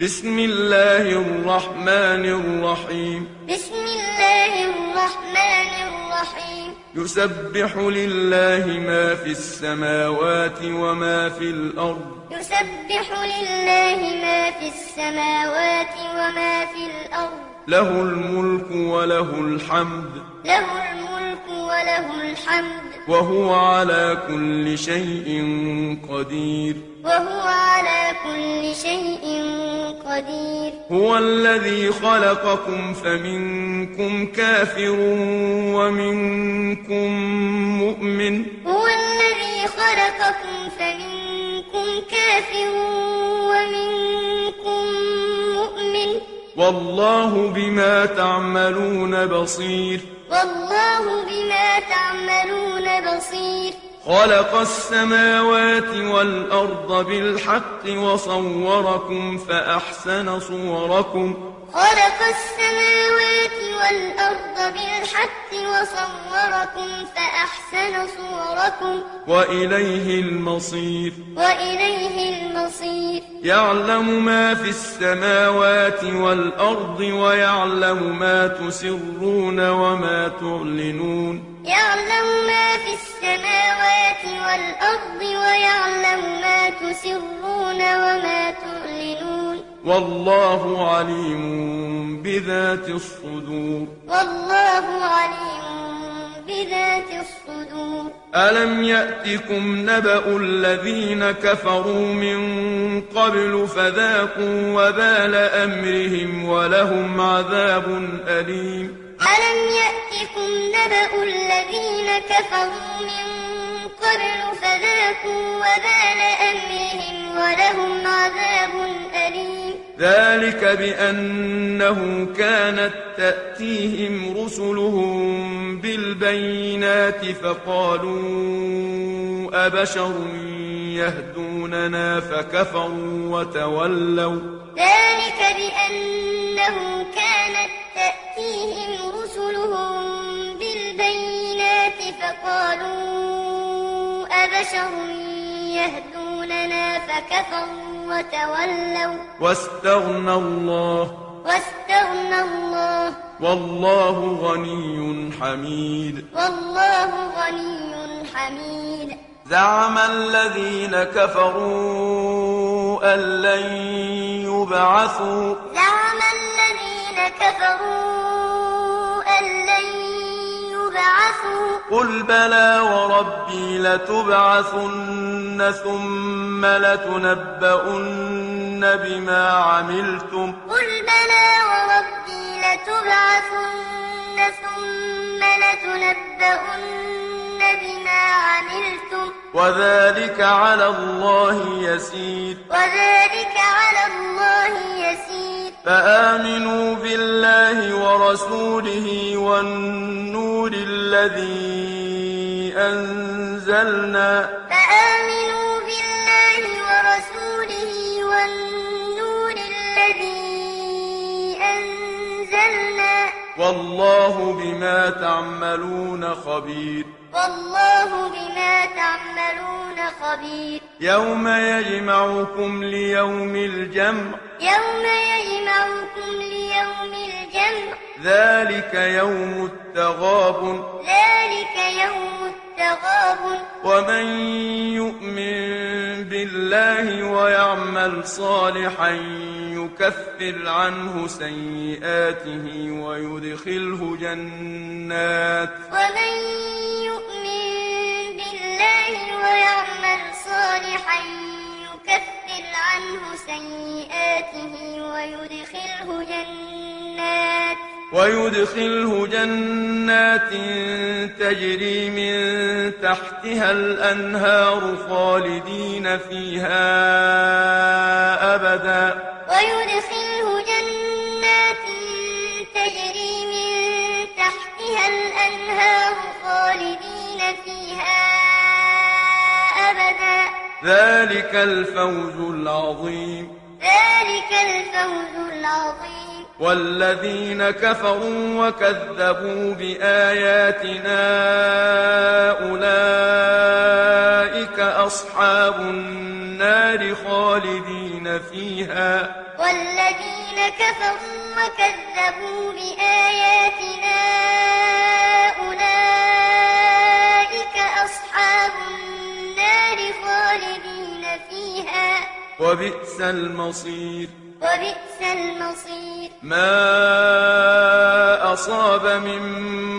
بسم الله الرحمن الرحيم. بسم الله الرحمن الرحيم يسبح لله ما في السماوات وما في الأرض يسبح لله ما في السماوات وما في الأرض. له الملك وله الحمد. له الملك وله الحمد. وهو على كل شيء قدير. وهو على كل شيء قدير. هو الذي خلقكم فمنكم كافر ومنكم مؤمن. هو الذي خلقكم فمنكم كافر ومنكم مؤمن. والله بما تعملون بصير. والله بما تعملون بصير. خلق السماوات والأرض بالحق وصوركم فأحسن صوركم. خلق السماوات والأرض بالحق وصوركم فأحسن صوركم وإليه المصير وإليه المصير يعلم ما في السماوات والأرض ويعلم ما تسرون وما تعلنون يعلم ما في السماوات والأرض ويعلم ما تسرون وما تعلنون والله عليم بذات الصدور. والله عليم بذات الصدور. ألم يأتكم نبأ الذين كفروا من قبل فذاقوا وبال أمرهم ولهم عذاب أليم. ألم يأتكم نبأ الذين كفروا من قبل فذاقوا وبال أمرهم ذلك بأنه كانت تأتيهم رسلهم بالبينات فقالوا أبشر يهدوننا فكفروا وتولوا. ذلك بأنه كانت تأتيهم رسلهم بالبينات فقالوا أبشر يهدوننا فكفروا وتولوا. واستغنى الله. واستغنى الله. والله غني حميد. والله غني حميد. زعم الذين كفروا أن لن يبعثوا. زعم الذين كفروا قل بلى وربي لتبعثن ثم لتنبؤن بما عملتم قل بلى وربي لتبعثن ثم لتنبؤن بما عملتم وذلك على الله يسير وذلك على الله يسير فآمنوا بالله ورسوله والنور الذي أنزلنا فآمنوا بالله ورسوله والنور الذي أنزلنا والله بما تعملون خبير. والله بما تعملون خبير. يوم يجمعكم ليوم الجمع. يوم يجمعكم ليوم الجمع. ذلك يوم التغابن. ذلك يوم التغابن. ومن يؤمن بالله ويعمل صالحا يكفر عنه سيئاته ويدخله جنات. ومن ويعمل صالحا يكفر عنه سيئاته ويدخله جنات ويدخله جنات تجري من تحتها الأنهار خالدين فيها أبدا. ويدخله جنات تجري من تحتها الأنهار خالدين فيها أبدا ذلك الفوز العظيم. ذلك الفوز العظيم. والذين كفروا وكذبوا بآياتنا أولئك أصحاب النار خالدين فيها. والذين كفروا وكذبوا بآياتنا وبئس المصير. وبئس المصير. ما أصاب من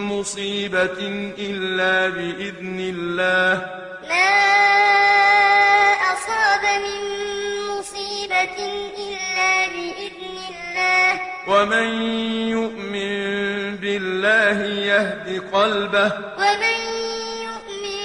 مصيبة إلا بإذن الله. ما أصاب من مصيبة إلا بإذن الله. ومن يؤمن بالله يهد قلبه. ومن يؤمن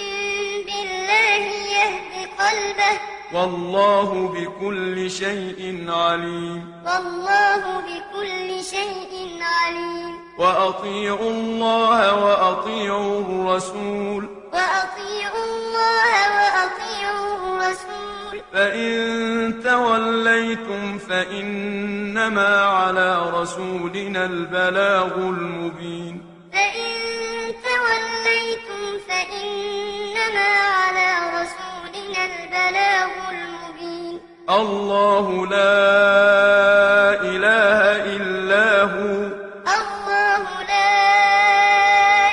بالله يهد قلبه. والله بكل شيء عليم. والله بكل شيء عليم. وأطيعوا الله وأطيعوا الرسول. وأطيعوا الله وأطيعوا الرسول. فإن توليتم فإنما على رسولنا البلاغ المبين. فإن البلاغ المبين. الله لا إله إلا هو. الله لا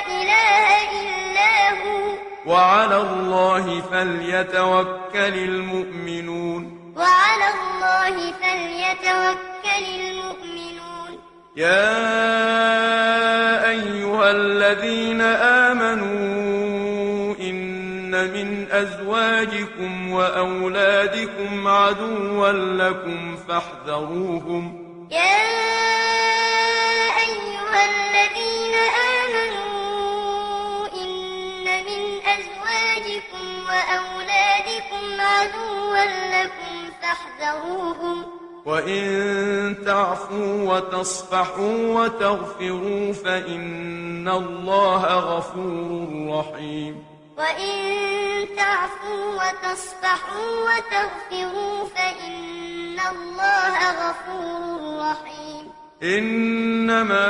إله إلا هو. وعلى الله فليتوكل المؤمنون. وعلى الله فليتوكل المؤمنون. يا أيها الذين آمنوا من أزواجكم وأولادكم عدوا لكم فاحذروهم. يا أيها الذين آمنوا إن من أزواجكم وأولادكم عدوا لكم فاحذروهم. وإن تعفوا وتصفحوا وتغفروا فإن الله غفور رحيم. وإن تعفوا وتصفحوا وتغفروا فإن الله غفور رحيم. إنما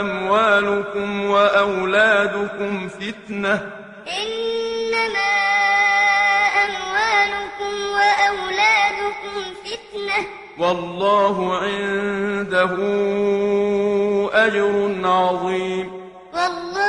أموالكم وأولادكم فتنة. إنما أموالكم وأولادكم فتنة. والله عنده أجر عظيم. والله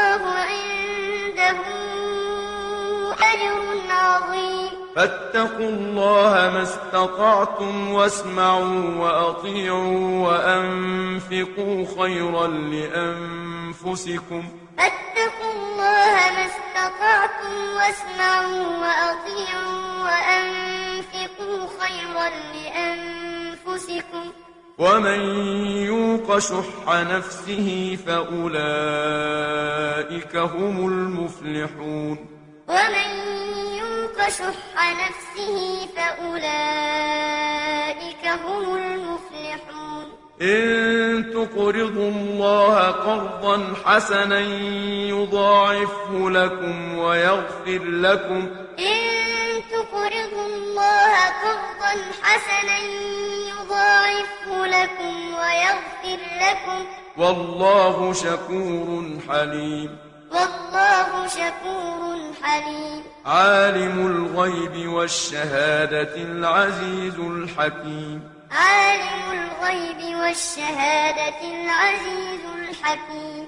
أجر عظيم. فاتقوا الله ما استطعتم واسمعوا وأطيعوا وأنفقوا خيرا لأنفسكم. فاتقوا الله ما استطعتم واسمعوا وأطيعوا وأنفقوا خيرا لأنفسكم. ومن يوق شح نفسه فأولئك هم المفلحون. ومن يوق شح نفسه فأولئك هم المفلحون. إن تقرضوا الله قرضا حسنا يضاعفه لكم ويغفر لكم. إن تقرضوا الله قرضا حسنا يضاعفه لكم ويغفر لكم. والله شكور حليم. والله شكور حليم. عالم الغيب والشهادة العزيز الحكيم. عالم الغيب والشهادة العزيز الحكيم.